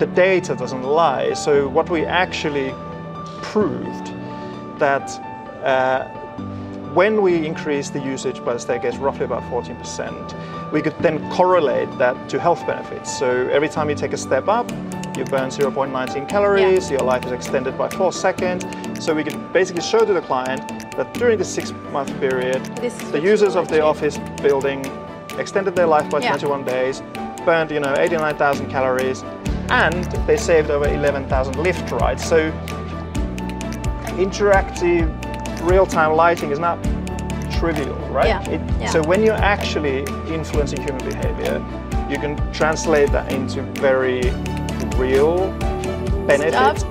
the data doesn't lie. So what we actually proved that uh, when we increase the usage by the staircase roughly about 14%, we could then correlate that to health benefits. So every time you take a step up, you burn 0.19 calories, yeah. your life is extended by four seconds. So we could basically show to the client that during the six month period, the users of the office building extended their life by yeah. 21 days, burned you know 89,000 calories, and they saved over 11,000 lift rides. So interactive real-time lighting is not trivial, right? Yeah. It, yeah. So when you're actually influencing human behavior, you can translate that into very real benefits.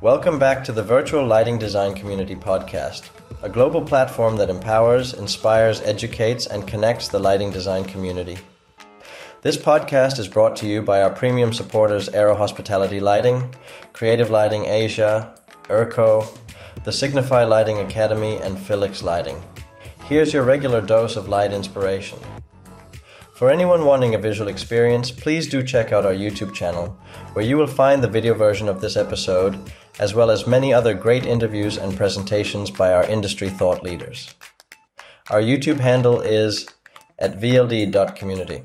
Welcome back to the Virtual Lighting Design Community Podcast, a global platform that empowers, inspires, educates, and connects the lighting design community. This podcast is brought to you by our premium supporters Aero Hospitality Lighting, Creative Lighting Asia, ERCO, the Signify Lighting Academy, and Filix Lighting. Here's your regular dose of light inspiration. For anyone wanting a visual experience, please do check out our YouTube channel, where you will find the video version of this episode, as well as many other great interviews and presentations by our industry thought leaders. Our YouTube handle is at vld.community.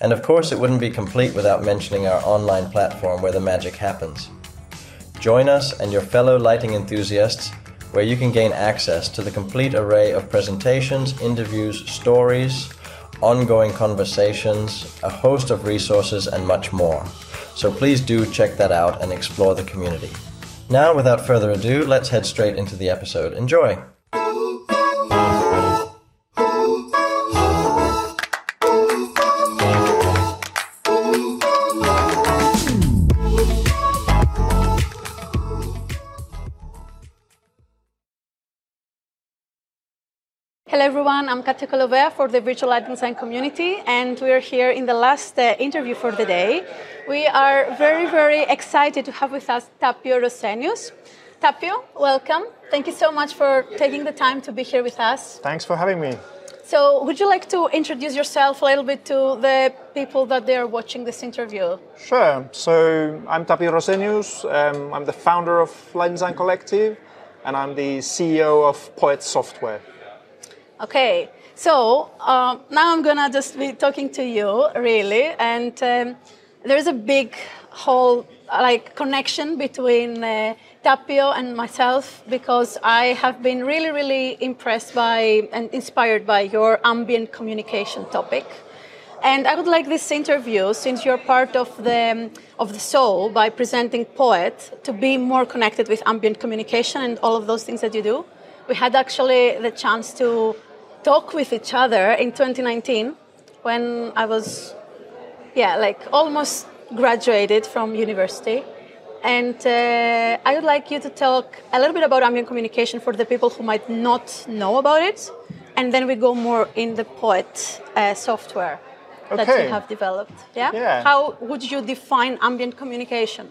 And of course, it wouldn't be complete without mentioning our online platform where the magic happens. Join us and your fellow lighting enthusiasts where you can gain access to the complete array of presentations, interviews, stories, ongoing conversations, a host of resources, and much more. So please do check that out and explore the community. Now, without further ado, let's head straight into the episode. Enjoy! Hello everyone, I'm Katia Kolovea for the Virtual Lighting Design community and we're here in the last uh, interview for the day. We are very, very excited to have with us Tapio Rosenius. Tapio, welcome. Thank you so much for taking the time to be here with us. Thanks for having me. So, would you like to introduce yourself a little bit to the people that they are watching this interview? Sure. So, I'm Tapio Rosenius. Um, I'm the founder of Light Design Collective and I'm the CEO of Poet Software. Okay, so uh, now I'm gonna just be talking to you, really, and um, there's a big whole like connection between uh, Tapio and myself because I have been really, really impressed by and inspired by your ambient communication topic. And I would like this interview, since you're part of the of the soul by presenting poet, to be more connected with ambient communication and all of those things that you do. We had actually the chance to talk with each other in 2019 when I was, yeah, like almost graduated from university. And uh, I would like you to talk a little bit about ambient communication for the people who might not know about it. And then we go more in the Poet uh, software okay. that you have developed. Yeah? yeah? How would you define ambient communication?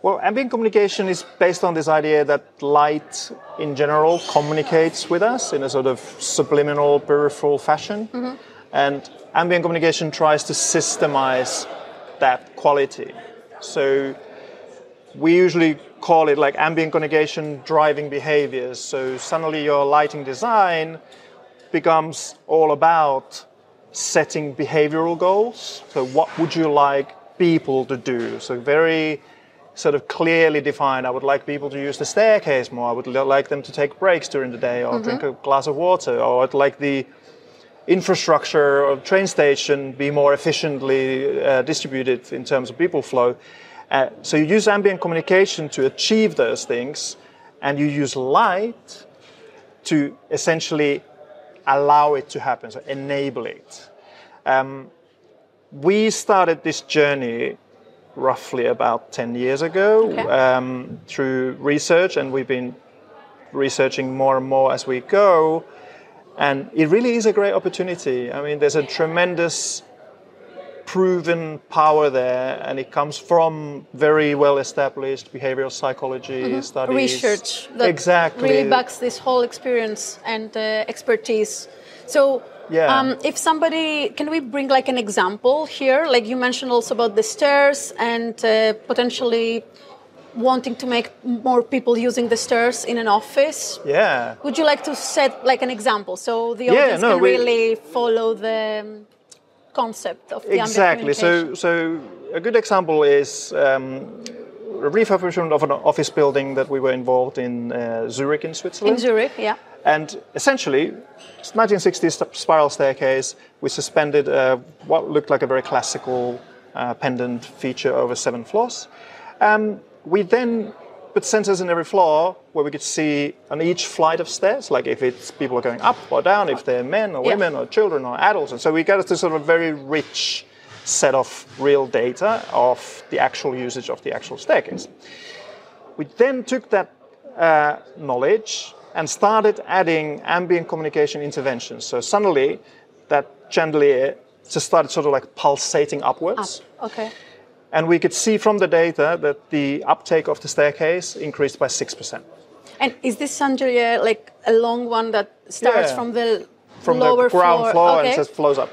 Well, ambient communication is based on this idea that light in general communicates with us in a sort of subliminal, peripheral fashion. Mm-hmm. And ambient communication tries to systemize that quality. So we usually call it like ambient communication driving behaviors. So suddenly your lighting design becomes all about setting behavioral goals. So what would you like people to do? So very sort of clearly defined. I would like people to use the staircase more. I would like them to take breaks during the day or mm-hmm. drink a glass of water. Or I'd like the infrastructure of train station be more efficiently uh, distributed in terms of people flow. Uh, so you use ambient communication to achieve those things, and you use light to essentially allow it to happen, so enable it. Um, we started this journey roughly about 10 years ago okay. um, through research, and we've been researching more and more as we go. And it really is a great opportunity. I mean, there's a tremendous proven power there, and it comes from very well established behavioral psychology mm-hmm. studies. Research that exactly. really backs this whole experience and uh, expertise. So, Yeah. Um, if somebody, can we bring like an example here? Like you mentioned also about the stairs and uh, potentially wanting to make more people using the stairs in an office. yeah. Would you like to set like an example so the Yeah, audience no, can we- really follow the um, concept of the Exactly. So, so a good example is um, refurbishment of an office building that we were involved in uh, Zurich in Switzerland. in Zurich, yeah. And essentially, 1960s spiral staircase, we suspended uh, what looked like a very classical uh, pendant feature over seven floors. Um, we then put sensors in every floor where we could see on each flight of stairs, like if it's people are going up or down, if they're men or Yeah. women or children or adults. And so we got us to sort of a very rich set of real data of the actual usage of the actual staircase. We then took that uh, knowledge and started adding ambient communication interventions. So suddenly, that chandelier just started sort of like pulsating upwards. Okay. And we could see from the data that the uptake of the staircase increased by 6%. And is this chandelier like a long one that starts Yeah. from the From lower the ground floor, Okay. and just flows up.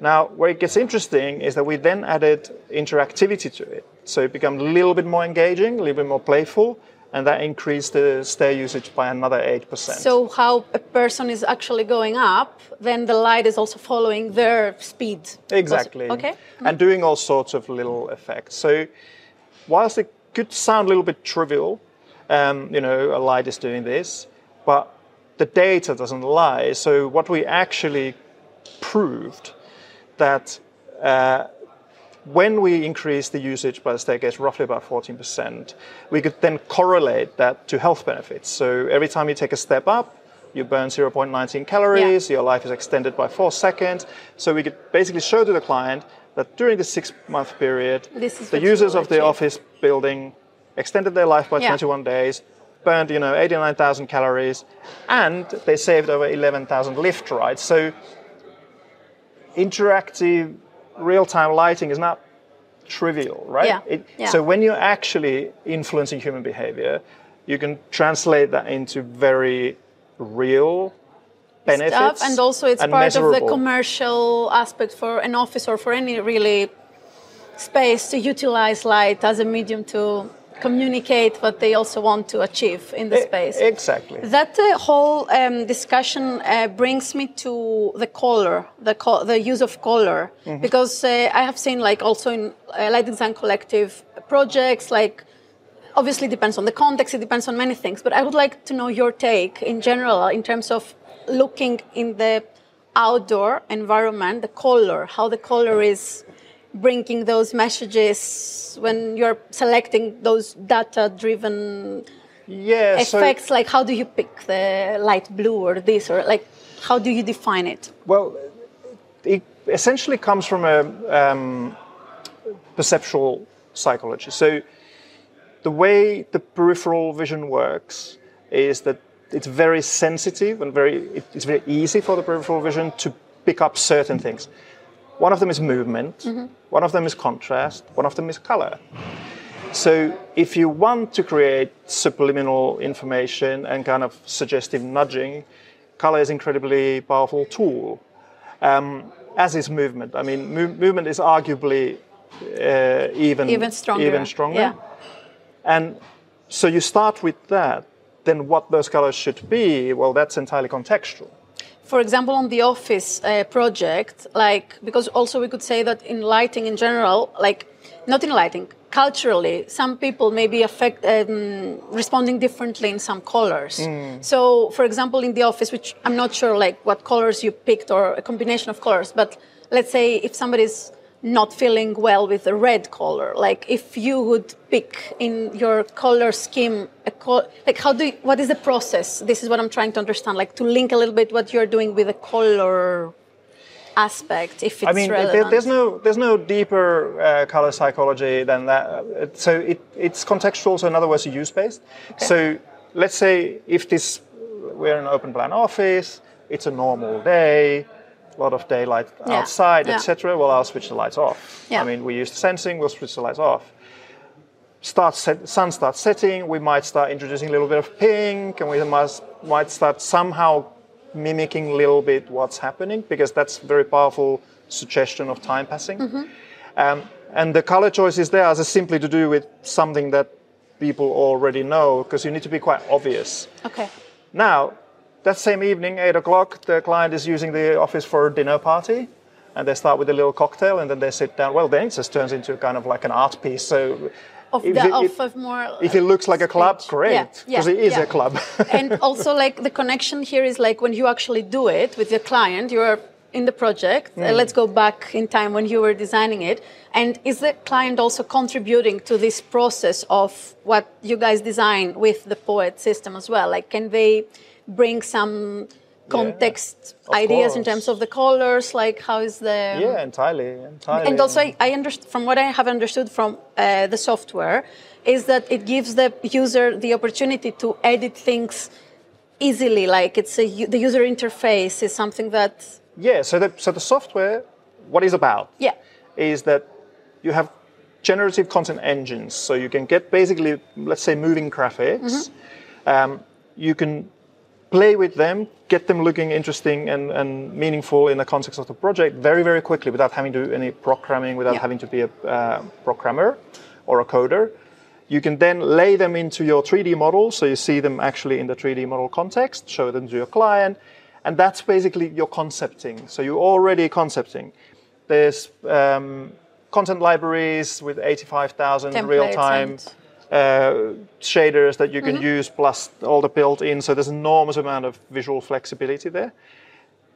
Now, where it gets interesting is that we then added interactivity to it. So it became a little bit more engaging, a little bit more playful, and that increased the stair usage by another 8%. So how a person is actually going up, then the light is also following their speed. Exactly. Okay. And doing all sorts of little effects. So, whilst it could sound a little bit trivial, um, you know, a light is doing this, but the data doesn't lie. So, what we actually proved that uh, when we increase the usage by the staircase roughly about 14%, we could then correlate that to health benefits. So every time you take a step up, you burn 0.19 calories, yeah. your life is extended by four seconds. So we could basically show to the client that during the six month period, the users of the office building extended their life by Yeah. 21 days, burned you know 89,000 calories, and they saved over 11,000 lift rides. So interactive real-time lighting is not trivial, right? Yeah, It- yeah. So when you're actually influencing human behavior, you can translate that into very real benefits Stuff, and also it's and part of the commercial aspect for an office or for any really space to utilize light as a medium to communicate what they also want to achieve in the space. Exactly. That uh, whole um, discussion uh, brings me to the color, the co- the use of color, Mm-hmm. because uh, I have seen like also in uh, Light Design Collective projects, like obviously depends on the context, it depends on many things. But I would like to know your take in general in terms of looking in the outdoor environment, the color, how the color is bringing those messages when you're selecting those data-driven yeah. so- effects like how do you pick the light blue or this or like how do you define it Well, it essentially comes from a um, perceptual psychology. So, the way the peripheral vision works is that it's very sensitive and very it's very easy for the peripheral vision to pick up certain things. One of them is movement, one of them is contrast, one of them is color. So, if you want to create subliminal information and kind of suggestive nudging, color is incredibly powerful tool. Um, as is movement. I mean, mo- movement is arguably uh, even even stronger Even stronger. yeah And so you start with that. Then what those colors should be? Well, that's entirely contextual. For example on the office uh, project like because also we could say that in lighting in general like not in lighting culturally some people may be affect, um, responding differently in some colors. So for example in the office which i'm not sure like what colors you picked or a combination of colors but let's say if somebody's not feeling well with the red color like if you would pick in your color scheme a col- like how do you, what is the process this is what i'm trying to understand like to link a little bit what you're doing with the color aspect if it's I mean, there, relevant there's no there's no deeper uh, color psychology than that. Uh, So it, it's contextual. So in other words, use based. So let's say if this we're in an open plan office, it's a normal day, a lot of daylight Yeah, outside, yeah. etc. Well, I'll switch the lights off. Yeah. I mean, we use the sensing. We'll switch the lights off. Start set, sun starts setting. We might start introducing a little bit of pink, and we must might start somehow mimicking a little bit what's happening because that's very powerful suggestion of time passing. Um, and the color choices there are simply to do with something that people already know because you need to be quite obvious. Okay. Now, that same evening, 8 o'clock, the client is using the office for a dinner party. And they start with a little cocktail and then they sit down. Well, then it just turns into kind of like an art piece. So Of if the it- of, of more. if it looks like a club, great, Yeah, because yeah, it is yeah. a club. and also like the connection here is like when you actually do it with your client you're in the project Hmm. uh, let's go back in time when you were designing it and is the client also contributing to this process of what you guys design with the poet system as well like can they bring some context of ideas in terms of the colors like how is the yeah, entirely, entirely. and also, I, I underst- from what I have understood from uh, the software, is that it gives the user the opportunity to edit things easily. Like it's a the user interface is something that yeah. So the so the software, what is about? yeah is that you have generative content engines. So you can get basically, let's say, moving graphics. Um, you can play with them, get them looking interesting and, and meaningful in the context of the project very, very quickly without having to do any programming, without Yeah. having to be a uh, programmer or a coder. You can then lay them into your 3D model, so you see them actually in the 3D model context, show them to your client, and that's basically your concepting. So you're already concepting. There's um, content libraries with 85,000 real-time and- uh, shaders that you can Mm-hmm. use, plus all the built-in. So there's an enormous amount of visual flexibility there.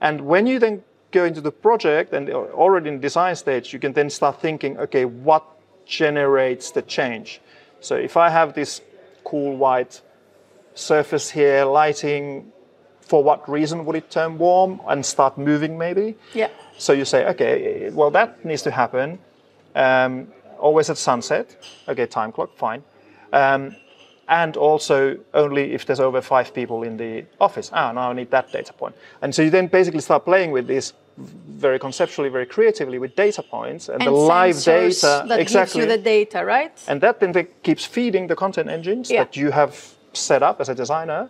And when you then go into the project and already in design stage, you can then start thinking, okay, what generates the change? So if I have this cool white surface here, lighting, for what reason would it turn warm and start moving maybe? yeah So you say, okay, well, that needs to happen um, always at sunset. Okay, time clock, fine. Um, and also only if there's over five people in the office. Ah, now I need that data point. And so you then basically start playing with this very conceptually, very creatively with data points and, and the live data. that exactly. gives you the data right and that then keeps feeding the content engines Yeah. that you have set up as a designer.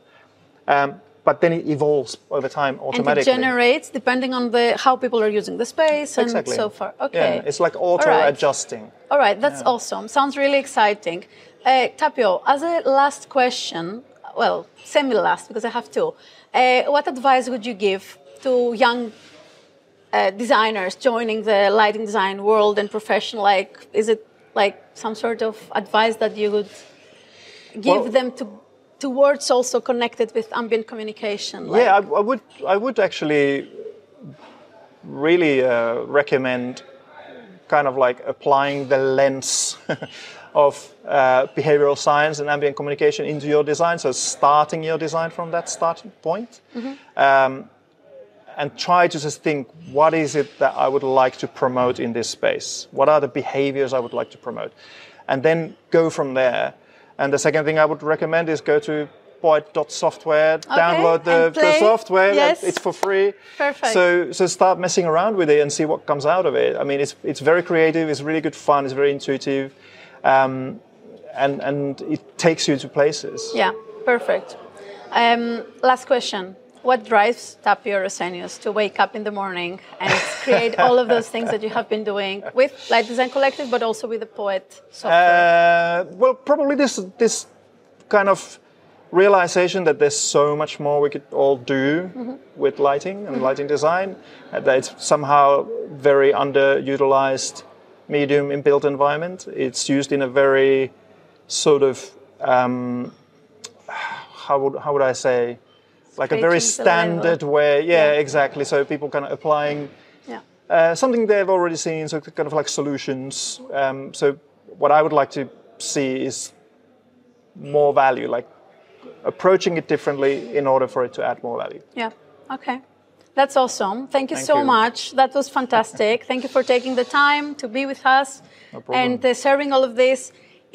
Um, but then it evolves over time automatically. and it generates depending on the how people are using the space and Exactly. so far okay Yeah, it's like auto All right. adjusting. All right, that's awesome. Sounds really exciting. Uh, Tapio, as a last question, well, semi last because I have two, uh, what advice would you give to young uh, designers joining the lighting design world and profession? Like, is it like some sort of advice that you would give Well- them to towards also connected with ambient communication? Like, yeah, I, I would. I would actually really uh, recommend kind of like applying the lens of uh, behavioral science and ambient communication into your design. So starting your design from that starting point. Um, and try to just think what is it that I would like to promote in this space? What are the behaviors I would like to promote? And then go from there. And the second thing I would recommend is go to poet.software, download the, the software, Yes. it's for free. Perfect. So, so start messing around with it and see what comes out of it. I mean, it's, it's very creative, it's really good fun, it's very intuitive, um, and, and it takes you to places. Yeah, perfect. Um, last question. What drives Tapio Rosenius to wake up in the morning and create all of those things that you have been doing with Light Design Collective, but also with the Poet software? Uh, well, probably this this kind of realization that there's so much more we could all do with lighting and lighting design. that it's somehow very underutilized medium in built environment. It's used in a very sort of um, how would how would I say like a very Scraping the level. standard way. Yeah, Yeah. exactly. So people kind of applying yeah. uh, something they've already seen, so kind of like solutions. Um, so what I would like to see is more value, like approaching it differently in order for it to add more value. Yeah. Okay. That's awesome. Thank you Thank so you. much. That was fantastic. Thank you for taking the time to be with us problem. and uh, sharing all of this.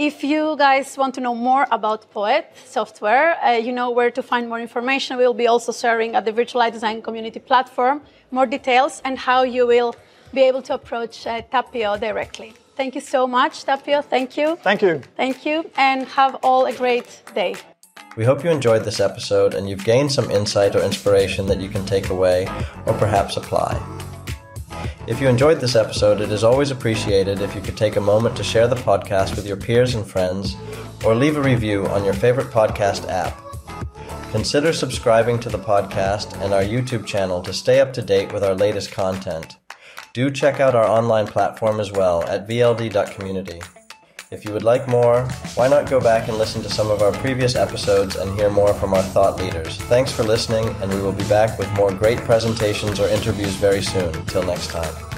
If you guys want to know more about Poet software, uh, you know where to find more information. We'll be also sharing at the Virtual Light Design Community platform more details and how you will be able to approach uh, Tapio directly. Thank you so much, Tapio. Thank you. Thank you. Thank you. And have all a great day. We hope you enjoyed this episode and you've gained some insight or inspiration that you can take away or perhaps apply. If you enjoyed this episode, it is always appreciated if you could take a moment to share the podcast with your peers and friends or leave a review on your favorite podcast app. Consider subscribing to the podcast and our YouTube channel to stay up to date with our latest content. Do check out our online platform as well at vld.community. If you would like more, why not go back and listen to some of our previous episodes and hear more from our thought leaders? Thanks for listening, and we will be back with more great presentations or interviews very soon. Till next time.